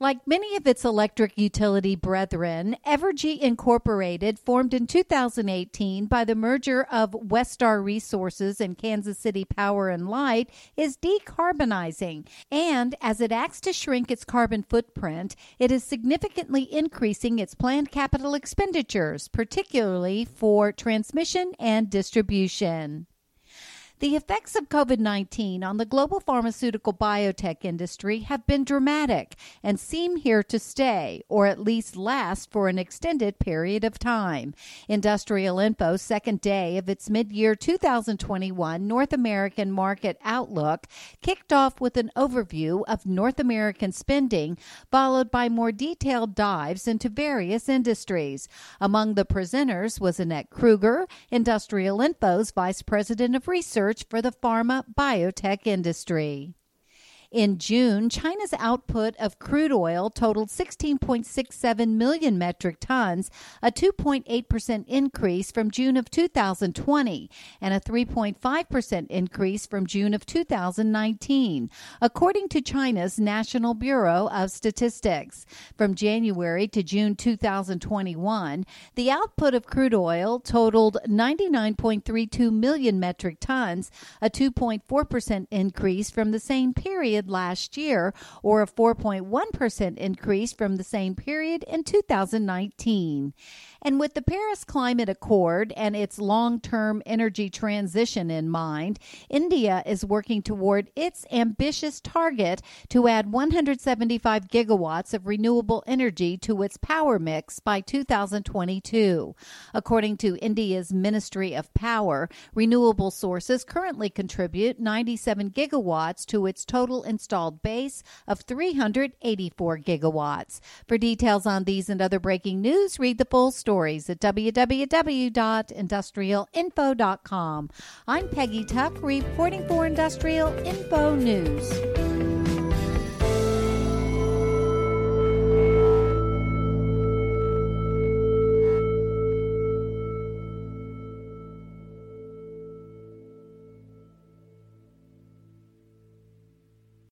Like many of its electric utility brethren, Evergy Incorporated, formed in 2018 by the merger of Westar Resources and Kansas City Power and Light, is decarbonizing. And as it acts to shrink its carbon footprint, it is significantly increasing its planned capital expenditures, particularly for transmission and distribution. The effects of COVID 19 on the global pharmaceutical biotech industry have been dramatic and seem here to stay, or at least last for an extended period of time. Industrial Info's second day of its mid year 2021 North American market outlook kicked off with an overview of North American spending, followed by more detailed dives into various industries. Among the presenters was Annette Kruger, Industrial Info's Vice President of Research research for the pharma biotech industry. In June, China's output of crude oil totaled 16.67 million metric tons, a 2.8% increase from June of 2020 and a 3.5% increase from June of 2019, according to China's National Bureau of Statistics. From January to June 2021, the output of crude oil totaled 99.32 million metric tons, a 2.4% increase from the same period period last year, or a 4.1% increase from the same period in 2019. And with the Paris Climate Accord and its long term energy transition in mind, India is working toward its ambitious target to add 175 gigawatts of renewable energy to its power mix by 2022. According to India's Ministry of Power, renewable sources currently contribute 97 gigawatts to its total installed base of 384 gigawatts. For details on these and other breaking news, read the full stories at www.industrialinfo.com. I'm Peggy Tuck, reporting for Industrial Info News.